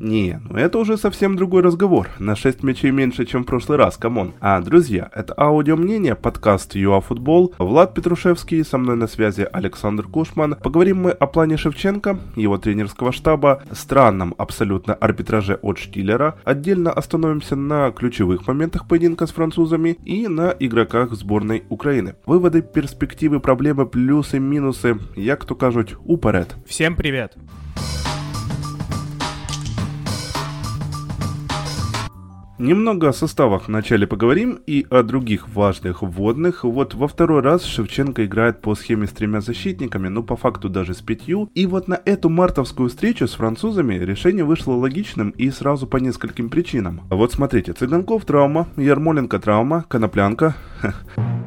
Не, ну это уже совсем другой разговор. На 6 мячей меньше, чем в прошлый раз, come on. А, друзья, это аудио мнение, подкаст UAФутбол. Влад Петрушевский, со мной на связи Александр Кушман. Поговорим мы о плане Шевченко, его тренерского штаба, странном абсолютно арбитраже от Штиллера. Отдельно остановимся на ключевых моментах поединка с французами и на игроках сборной Украины. Выводы, перспективы, проблемы, плюсы, минусы, як то кажуть, уперед. Всем привет! Немного о составах вначале поговорим и о других важных вводных. Вот во второй раз Шевченко играет по схеме с тремя защитниками, ну по факту даже с пятью. И вот на эту мартовскую встречу с французами решение вышло логичным и сразу по нескольким причинам. Вот смотрите, Цыганков травма, Ярмоленко травма, Коноплянка.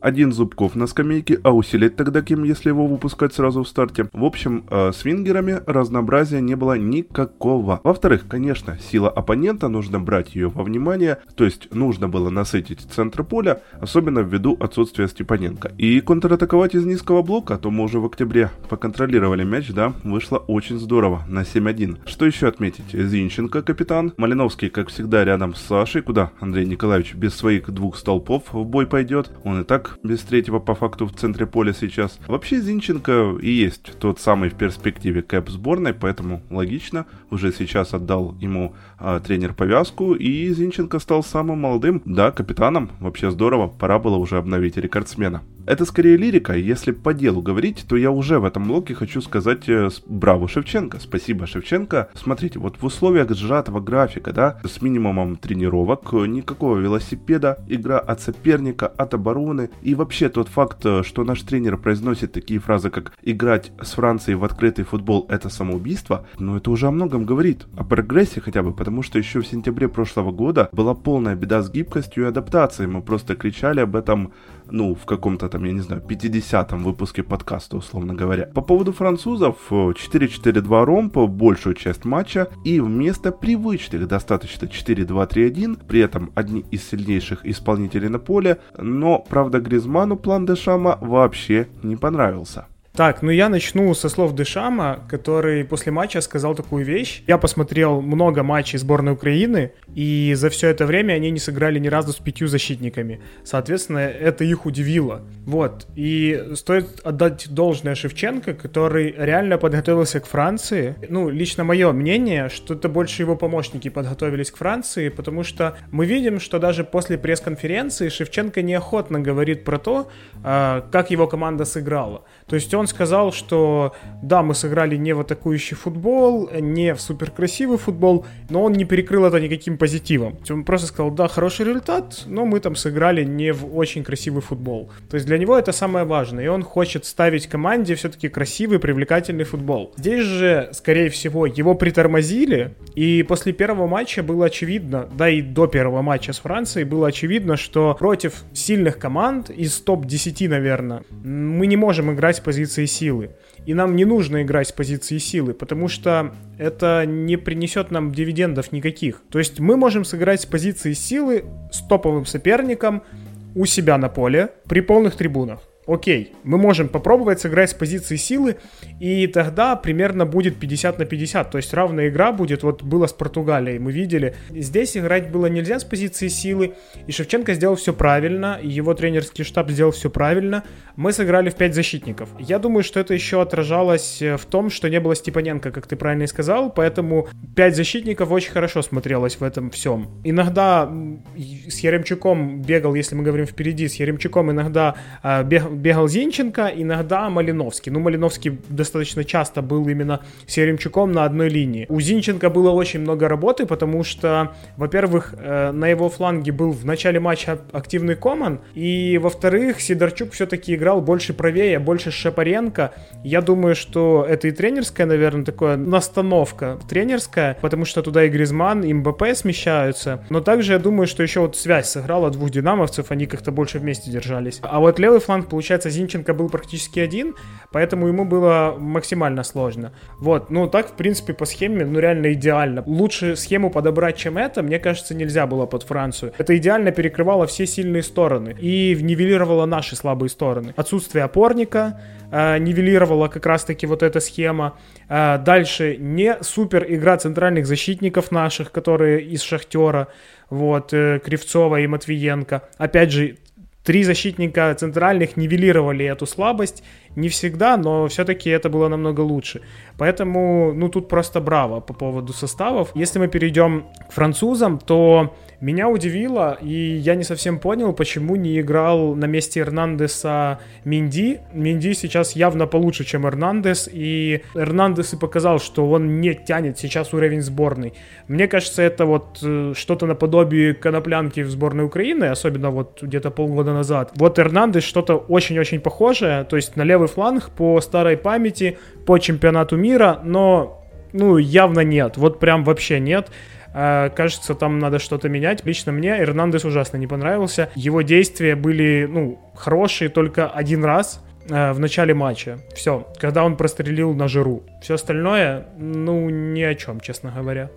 один Зубков на скамейке, а усилить тогда кем, если его выпускать сразу в старте? В общем, э, с вингерами разнообразия не было никакого. Во-вторых, конечно, сила оппонента, нужно брать ее во внимание, то есть нужно было насытить центр поля, особенно ввиду отсутствия Степаненко. И контратаковать из низкого блока, а то мы уже в октябре поконтролировали мяч, да, вышло очень здорово, на 7-1. Что еще отметить? Зинченко, капитан, Малиновский, как всегда, рядом с Сашей, куда Андрей Николаевич без своих двух столпов в бой пойдет, он и так без третьего по факту в центре поля сейчас. Вообще Зинченко и есть тот самый в перспективе кэп сборной, поэтому логично, уже сейчас отдал ему а, тренер повязку, и Зинченко стал самым молодым, да, капитаном, вообще здорово, пора было уже обновить рекордсмена. Это скорее лирика, если по делу говорить, то я уже в этом блоке хочу сказать э, браво Шевченко, спасибо Шевченко. Смотрите, вот в условиях сжатого графика, да, с минимумом тренировок, никакого велосипеда, игра от соперника, от обороны, и вообще тот факт, э, что наш тренер произносит такие фразы, как «играть с Францией в открытый футбол – это самоубийство», ну это уже о многом говорит, о прогрессе хотя бы, потому что еще в сентябре прошлого года была полная беда с гибкостью и адаптацией, мы просто кричали об этом ну, в каком-то там, я не знаю, 50-м выпуске подкаста, условно говоря. По поводу французов, 4-4-2 ромб большую часть матча, и вместо привычных достаточно 4-2-3-1, при этом одни из сильнейших исполнителей на поле, но, правда, Гризману план Дешама вообще не понравился. Так, ну я начну со слов Дешама, который после матча сказал такую вещь. Я посмотрел много матчей сборной Украины, и за все это время они не сыграли ни разу с пятью защитниками. Соответственно, это их удивило. Вот. И стоит отдать должное Шевченко, который реально подготовился к Франции. Ну, лично мое мнение, что это больше его помощники подготовились к Франции, потому что мы видим, что даже после пресс-конференции Шевченко неохотно говорит про то, а, как его команда сыграла. То есть он сказал, что да, мы сыграли не в атакующий футбол, не в суперкрасивый футбол, но он не перекрыл это никаким позитивом. Он просто сказал, да, хороший результат, но мы там сыграли не в очень красивый футбол. То есть для него это самое важное, и он хочет ставить команде все-таки красивый, привлекательный футбол. Здесь же, скорее всего, его притормозили, и после первого матча было очевидно, да и до первого матча с Францией было очевидно, что против сильных команд из топ-10, наверное, мы не можем играть с позиции позиции силы. И нам не нужно играть с позиции силы, потому что это не принесет нам дивидендов никаких. То есть мы можем сыграть с позиции силы с топовым соперником у себя на поле при полных трибунах окей, мы можем попробовать сыграть с позиции силы, и тогда примерно будет 50 на 50, то есть равная игра будет, вот было с Португалией, мы видели. Здесь играть было нельзя с позиции силы, и Шевченко сделал все правильно, и его тренерский штаб сделал все правильно. Мы сыграли в 5 защитников. Я думаю, что это еще отражалось э, в том, что не было Степаненко, как ты правильно и сказал, поэтому 5 защитников очень хорошо смотрелось в этом всем. Иногда с Яремчуком бегал, если мы говорим впереди, с Яремчуком иногда э, бегал бегал Зинченко, иногда Малиновский. Ну, Малиновский достаточно часто был именно с на одной линии. У Зинченко было очень много работы, потому что, во-первых, э, на его фланге был в начале матча активный Коман, и, во-вторых, Сидорчук все-таки играл больше правее, больше Шапаренко. Я думаю, что это и тренерская, наверное, такая настановка тренерская, потому что туда и Гризман, и МБП смещаются. Но также я думаю, что еще вот связь сыграла двух динамовцев, они как-то больше вместе держались. А вот левый фланг, получается, получается, Зинченко был практически один, поэтому ему было максимально сложно. Вот, ну так, в принципе, по схеме, ну реально идеально. Лучше схему подобрать, чем это, мне кажется, нельзя было под Францию. Это идеально перекрывало все сильные стороны и нивелировало наши слабые стороны. Отсутствие опорника, э, нивелировала как раз-таки вот эта схема. Э, дальше не супер игра центральных защитников наших, которые из Шахтера, вот, э, Кривцова и Матвиенко. Опять же, три защитника центральных нивелировали эту слабость. Не всегда, но все-таки это было намного лучше. Поэтому, ну, тут просто браво по поводу составов. Если мы перейдем к французам, то меня удивило, и я не совсем понял, почему не играл на месте Эрнандеса Минди. Минди сейчас явно получше, чем Эрнандес, и Эрнандес и показал, что он не тянет сейчас уровень сборной. Мне кажется, это вот э, что-то наподобие коноплянки в сборной Украины, особенно вот где-то полгода назад. Вот Эрнандес что-то очень-очень похожее, то есть на левый фланг по старой памяти, по чемпионату мира, но ну, явно нет, вот прям вообще нет. Э, кажется, там надо что-то менять. Лично мне Эрнандес ужасно не понравился. Его действия были, ну, хорошие только один раз э, в начале матча. Все, когда он прострелил на жиру. Все остальное, ну, ни о чем, честно говоря.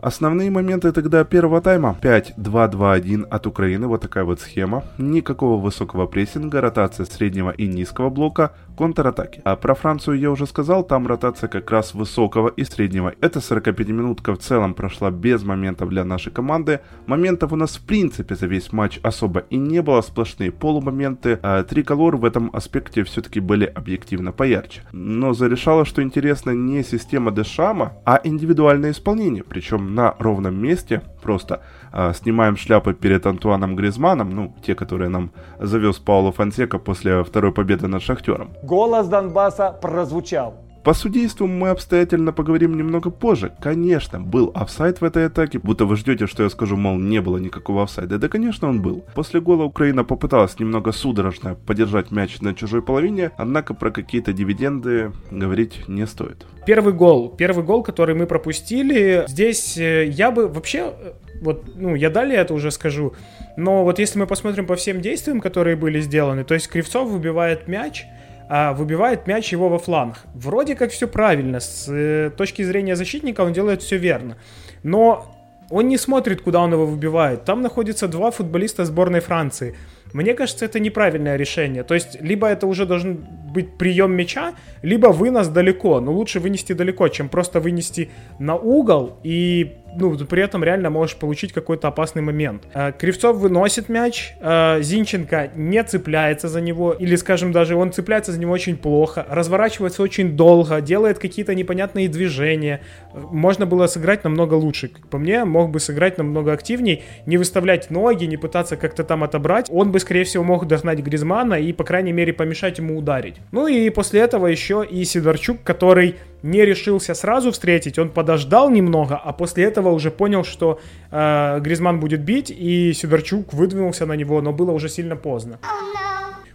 Основные моменты тогда первого тайма. 5-2-2-1 от Украины, вот такая вот схема. Никакого высокого прессинга, ротация среднего и низкого блока, контратаки. А про Францию я уже сказал, там ротация как раз высокого и среднего. Эта 45-минутка в целом прошла без моментов для нашей команды. Моментов у нас в принципе за весь матч особо и не было, сплошные полумоменты. А триколор в этом аспекте все-таки были объективно поярче. Но зарешало, что интересно не система Дешама, а индивидуальное исполнение, причем на ровном месте, просто э, снимаем шляпы перед Антуаном Гризманом, ну, те, которые нам завез Пауло Фонсека после второй победы над Шахтером. Голос Донбасса прозвучал. По судейству мы обстоятельно поговорим немного позже. Конечно, был офсайд в этой атаке, будто вы ждете, что я скажу, мол, не было никакого офсайда. Да, конечно, он был. После гола Украина попыталась немного судорожно подержать мяч на чужой половине, однако про какие-то дивиденды говорить не стоит. Первый гол, первый гол, который мы пропустили, здесь э, я бы вообще, э, вот, ну, я далее это уже скажу, но вот если мы посмотрим по всем действиям, которые были сделаны, то есть Кривцов выбивает мяч, а выбивает мяч его во фланг. Вроде как все правильно, с э, точки зрения защитника он делает все верно. Но он не смотрит, куда он его выбивает. Там находятся два футболиста сборной Франции. Мне кажется, это неправильное решение. То есть, либо это уже должен быть прием мяча, либо вынос далеко. Но лучше вынести далеко, чем просто вынести на угол и ну, при этом реально можешь получить какой-то опасный момент. Э, Кривцов выносит мяч, э, Зинченко не цепляется за него, или, скажем, даже он цепляется за него очень плохо, разворачивается очень долго, делает какие-то непонятные движения. Можно было сыграть намного лучше. По мне, мог бы сыграть намного активней, не выставлять ноги, не пытаться как-то там отобрать. Он бы, скорее всего, мог догнать Гризмана и, по крайней мере, помешать ему ударить. Ну и после этого еще и Сидорчук, который не решился сразу встретить, он подождал немного, а после этого уже понял, что э, Гризман будет бить, и Сидорчук выдвинулся на него, но было уже сильно поздно.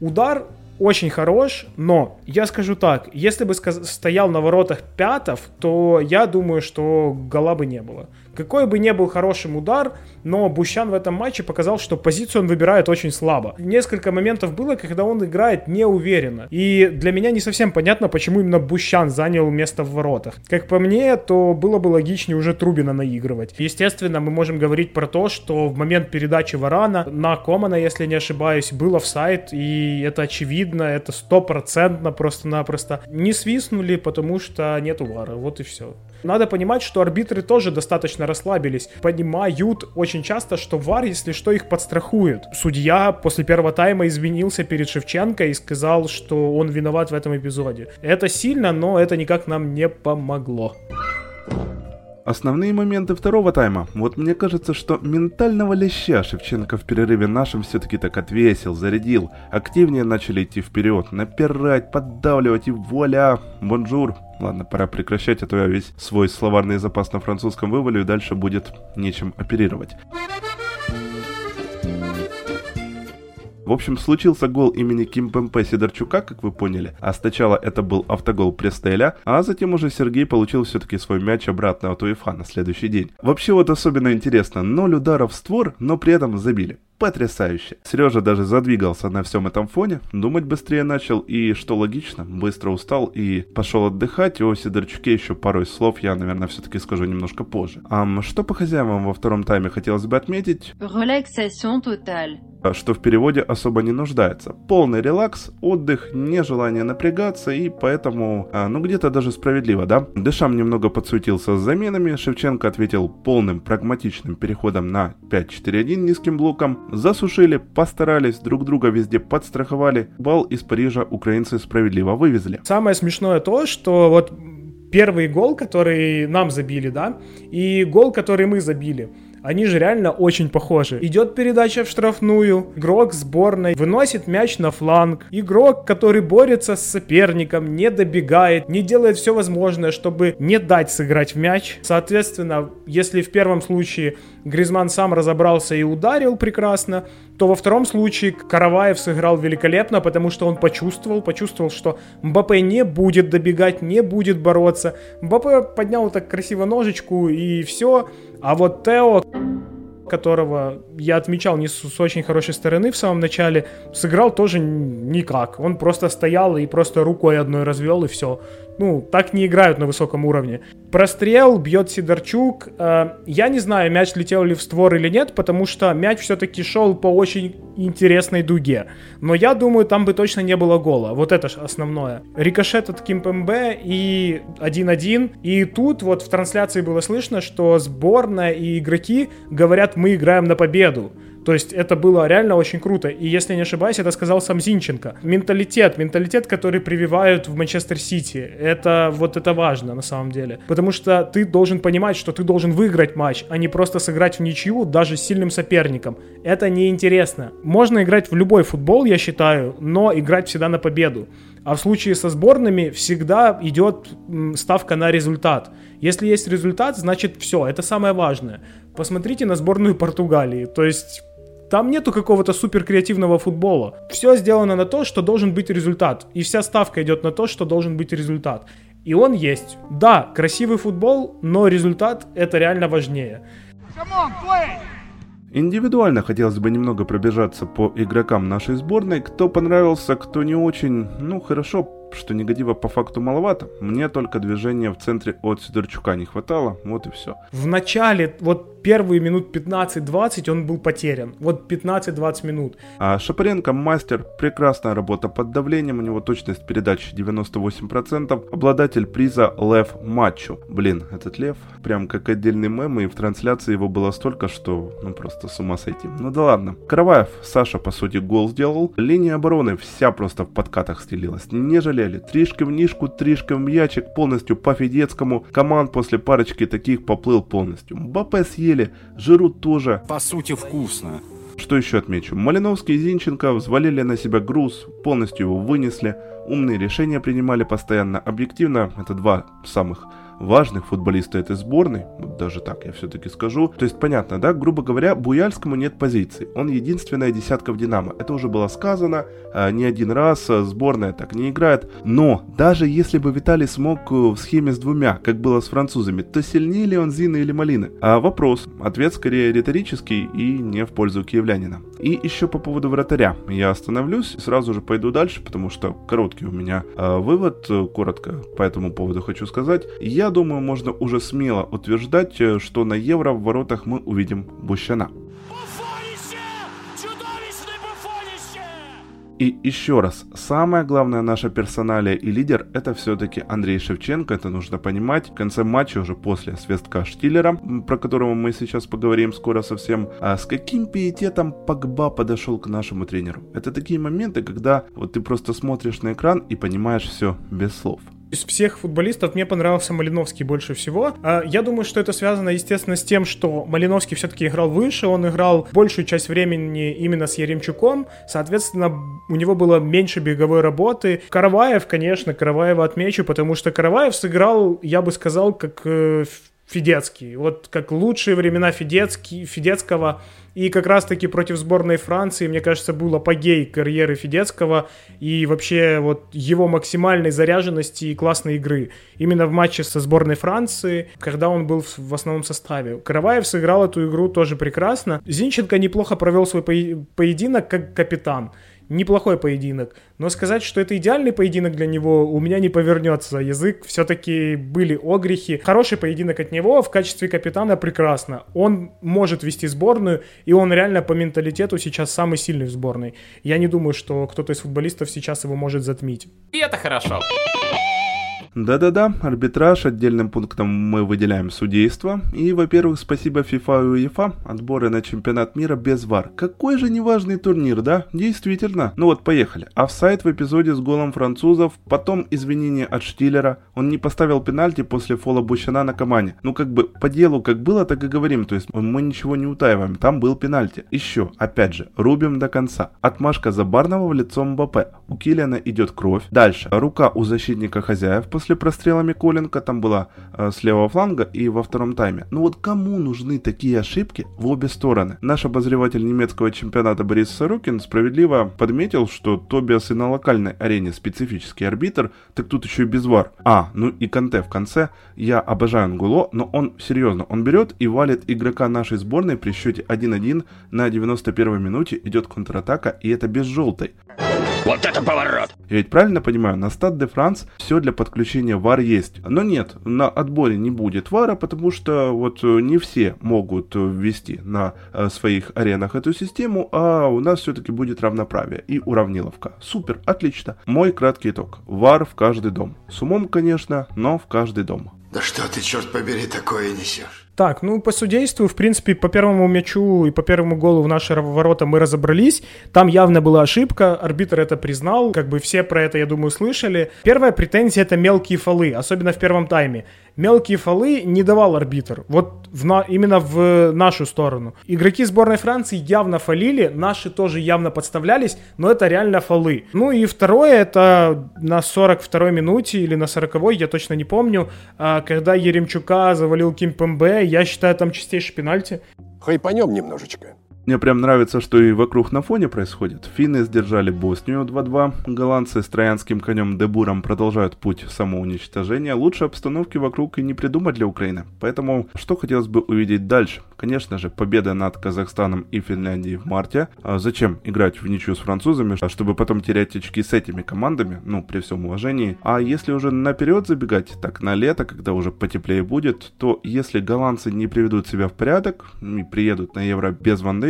Удар очень хорош, но я скажу так, если бы стоял на воротах Пятов, то я думаю, что гола бы не было. Какой бы ни был хорошим удар, но Бущан в этом матче показал, что позицию он выбирает очень слабо. Несколько моментов было, когда он играет неуверенно. И для меня не совсем понятно, почему именно Бущан занял место в воротах. Как по мне, то было бы логичнее уже Трубина наигрывать. Естественно, мы можем говорить про то, что в момент передачи Варана на Комана, если не ошибаюсь, был офсайд, и это очевидно, это стопроцентно просто-напросто. Не свистнули, потому что нет ВАРа, вот и все. Надо понимать, что арбитры тоже достаточно расслабились, понимают очень часто, что ВАР, если что, их подстрахует. Судья после первого тайма извинился перед Шевченко и сказал, что он виноват в этом эпизоде. Это сильно, но это никак нам не помогло. Основные моменты второго тайма. Вот мне кажется, что ментального леща Шевченко в перерыве нашим все-таки так отвесил, зарядил. Активнее начали идти вперед, напирать, поддавливать и voilà, bonjour. Ладно, пора прекращать, а то я весь свой словарный запас на французском вывалю и дальше будет нечем оперировать. В общем, случился гол имени Ким Пемпе Сидорчука, как вы поняли. А сначала это был автогол Престеля, а затем уже Сергей получил все-таки свой мяч обратно от УЕФА на следующий день. Вообще вот особенно интересно, ноль ударов в створ, но при этом забили. Потрясающе. Сережа даже задвигался на всем этом фоне, думать быстрее начал и, что логично, быстро устал и пошел отдыхать. О Сидорчуке еще пару слов я, наверное, все-таки скажу немножко позже. А что по хозяевам во втором тайме хотелось бы отметить? Relaxation totale. А что в переводе особо не нуждается. Полный релакс, отдых, нежелание напрягаться и поэтому, а, ну где-то даже справедливо, да? Дешам немного подсуетился с заменами, Шевченко ответил полным прагматичным переходом на 5-4-1 низким блоком, засушили, постарались, друг друга везде подстраховали, бал из Парижа украинцы справедливо вывезли. Самое смешное то, что вот первый гол, который нам забили, да, и гол, который мы забили – они же реально очень похожи. Идет передача в штрафную, игрок сборной выносит мяч на фланг, игрок, который борется с соперником, не добегает, не делает все возможное, чтобы не дать сыграть в мяч. Соответственно, если в первом случае Гризман сам разобрался и ударил прекрасно, то во втором случае Караваев сыграл великолепно, потому что он почувствовал, почувствовал, что Мбаппе не будет добегать, не будет бороться. Мбаппе поднял так красиво ножичку и все. А вот Тео которого я отмечал не с, с очень хорошей стороны в самом начале, сыграл тоже никак. Он просто стоял и просто рукой одной развел и все. Ну, так не играют на высоком уровне. Прострел, бьет Сидорчук. Э, я не знаю, мяч летел ли в створ или нет, потому что мяч все-таки шел по очень интересной дуге. Но я думаю, там бы точно не было гола. Вот это же основное. Рикошет от Кимпембе и 1-1. И тут вот в трансляции было слышно, что сборная и игроки говорят, мы играем на победу. То есть это было реально очень круто. И если не ошибаюсь, это сказал сам Зинченко. Менталитет, менталитет, который прививают в Манчестер Сити. Это вот это важно на самом деле. Потому что ты должен понимать, что ты должен выиграть матч, а не просто сыграть в ничью даже с сильным соперником. Это неинтересно. Можно играть в любой футбол, я считаю, но играть всегда на победу. А в случае со сборными всегда идет ставка на результат. Если есть результат, значит все, это самое важное. Посмотрите на сборную Португалии. То есть там нету какого-то супер креативного футбола. Все сделано на то, что должен быть результат. И вся ставка идет на то, что должен быть результат. И он есть. Да, красивый футбол, но результат это реально важнее. Индивидуально хотелось бы немного пробежаться по игрокам нашей сборной. Кто понравился, кто не очень. Ну, хорошо, что негатива по факту маловато. Мне только движения в центре от Сидорчука не хватало. Вот и все. В начале, вот первые минут 15-20 он был потерян. Вот 15-20 минут. А Шапаренко мастер, прекрасная работа под давлением, у него точность передачи 98%, обладатель приза Лев Матчу. Блин, этот Лев прям как отдельный мем, и в трансляции его было столько, что ну просто с ума сойти. Ну да ладно. Караваев, Саша по сути гол сделал. Линия обороны вся просто в подкатах стелилась. Не жалели. Тришка в нишку, тришка в мячик, полностью по Федецкому. Команд после парочки таких поплыл полностью. Мбаппе съели съели, жиру тоже. По сути вкусно. Что еще отмечу? Малиновский и Зинченко взвалили на себя груз, полностью его вынесли, умные решения принимали постоянно, объективно, это два самых важных футболиста этой сборной, вот даже так я все-таки скажу. То есть понятно, да, грубо говоря, Буяльскому нет позиции. Он единственная десятка в Динамо. Это уже было сказано а, не один раз, а, сборная так не играет. Но даже если бы Виталий смог э, в схеме с двумя, как было с французами, то сильнее ли он Зины или Малины? А вопрос. Ответ скорее риторический и не в пользу киевлянина. И еще по поводу вратаря. Я остановлюсь, сразу же пойду дальше, потому что короткий у меня э, вывод, э, коротко по этому поводу хочу сказать. Я я думаю, можно уже смело утверждать, э, что на Евро в воротах мы увидим Бущана. И еще раз, самое главное наша персоналия и лидер это все-таки Андрей Шевченко, это нужно понимать. В конце матча, уже после свистка Штиллера, про которого мы сейчас поговорим скоро совсем, а с каким пиететом Погба подошел к нашему тренеру. Это такие моменты, когда вот ты просто смотришь на экран и понимаешь все без слов. Из всех футболистов мне понравился Малиновский больше всего. А, я думаю, что это связано, естественно, с тем, что Малиновский все-таки играл выше, он играл большую часть времени именно с Еремчуком, соответственно, у него было меньше беговой работы. Караваев, конечно, Караваева отмечу, потому что Караваев сыграл, я бы сказал, как э, Федецкий. Вот как лучшие времена Федецкий, Федецкого. И как раз-таки против сборной Франции, мне кажется, был апогей карьеры Федецкого и вообще вот его максимальной заряженности и классной игры. Именно в матче со сборной Франции, когда он был в основном составе. Караваев сыграл эту игру тоже прекрасно. Зинченко неплохо провел свой поединок как капитан неплохой поединок. Но сказать, что это идеальный поединок для него, у меня не повернется язык. Все-таки были огрехи. Хороший поединок от него в качестве капитана прекрасно. Он может вести сборную, и он реально по менталитету сейчас самый сильный в сборной. Я не думаю, что кто-то из футболистов сейчас его может затмить. И это хорошо. Да-да-да, арбитраж, отдельным пунктом мы выделяем судейство. И, во-первых, спасибо FIFA и UEFA, отборы на чемпионат мира без ВАР. Какой же неважный турнир, да? Действительно. Ну вот, поехали. Офсайд в эпизоде с голом французов, потом извинения от Штиллера. Он не поставил пенальти после фола Бущана на команде. Ну как бы по делу как было, так и говорим. То есть мы ничего не утаиваем. Там был пенальти. Еще, опять же, рубим до конца. Отмашка Забарного в лицо Мбаппе. У Килиана идет кровь. Дальше. Рука у защитника хозяев после после прострелами Колинка, там была э, с левого фланга и во втором тайме. Ну вот кому нужны такие ошибки в обе стороны? Наш обозреватель немецкого чемпионата Борис Сорокин справедливо подметил, что Тобиас и на локальной арене специфический арбитр, так тут еще и без вар. А, ну и Канте в конце. Я обожаю Ангуло, но он, серьезно, он берет и валит игрока нашей сборной при счете 1-1 на 91 минуте, идет контратака, и это без желтой. Вот это поворот! Я ведь правильно понимаю, на Стад де Франс все для подключения VAR есть. Но нет, на отборе не будет вара, потому что вот э, не все могут ввести на э, своих аренах эту систему, а у нас все-таки будет равноправие и уравниловка. Супер, отлично. Мой краткий итог. VAR в каждый дом. С умом, конечно, но в каждый дом. Да что ты, черт побери, такое несешь? Так, ну по судейству, в принципе, по первому мячу и по первому голу в наши ворота мы разобрались. Там явно была ошибка, арбитр это признал, как бы все про это, я думаю, слышали. Первая претензия это мелкие фолы, особенно в первом тайме мелкие фолы не давал арбитр. Вот в на, именно в нашу сторону. Игроки сборной Франции явно фалили, наши тоже явно подставлялись, но это реально фолы. Ну и второе, это на 42-й минуте или на 40-й, я точно не помню, а, когда Еремчука завалил Кимпембе, я считаю там чистейший пенальти. Хайпанем немножечко. Мне прям нравится, что и вокруг на фоне происходит. Финны сдержали Боснию 2-2, голландцы с троянским конем Дебуром продолжают путь самоуничтожения. Лучше обстановки вокруг и не придумать для Украины. Поэтому, что хотелось бы увидеть дальше? Конечно же, победа над Казахстаном и Финляндией в марте. А зачем играть в ничью с французами, чтобы потом терять очки с этими командами? Ну, при всем уважении. А если уже наперед забегать, так на лето, когда уже потеплее будет, то если голландцы не приведут себя в порядок и приедут на Евро без Ван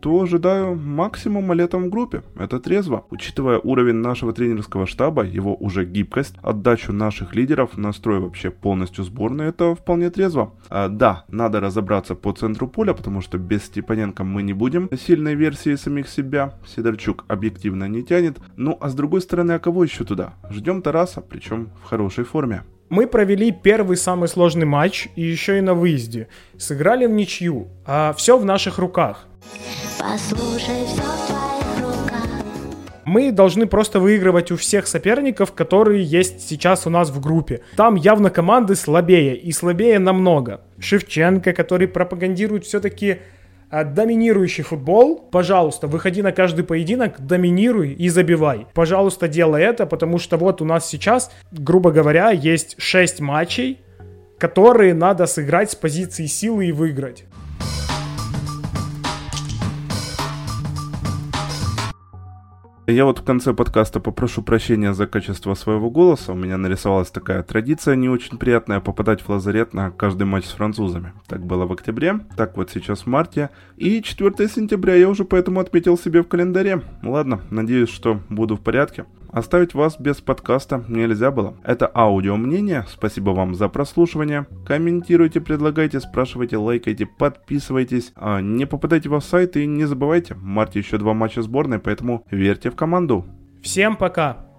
то ожидаю максимума летом в группе. Это трезво. Учитывая уровень нашего тренерского штаба, его уже гибкость, отдачу наших лидеров, настрой вообще полностью сборной, это вполне трезво. А, да, надо разобраться по центру поля, потому что без Степаненко мы не будем сильной версии самих себя. Сидорчук объективно не тянет. Ну а с другой стороны, а кого еще туда? Ждем Тараса, причем в хорошей форме. Мы провели первый самый сложный матч и еще и на выезде. Сыграли в ничью, а все в наших руках. Послушай, все в твоих руках. Мы должны просто выигрывать у всех соперников, которые есть сейчас у нас в группе. Там явно команды слабее, и слабее намного. Шевченко, который пропагандирует все-таки доминирующий футбол, пожалуйста, выходи на каждый поединок, доминируй и забивай. Пожалуйста, делай это, потому что вот у нас сейчас, грубо говоря, есть 6 матчей, которые надо сыграть с позиции силы и выиграть. Я вот в конце подкаста попрошу прощения за качество своего голоса. У меня нарисовалась такая традиция не очень приятная попадать в лазарет на каждый матч с французами. Так было в октябре, так вот сейчас в марте. И 4 сентября я уже поэтому отметил себе в календаре. Ладно, надеюсь, что буду в порядке. Оставить вас без подкаста нельзя было. Это аудио мнение. Спасибо вам за прослушивание. Комментируйте, предлагайте, спрашивайте, лайкайте, подписывайтесь. А, не попадайте в сайт и не забывайте, в марте еще два матча сборной, поэтому верьте в команду. Всем пока!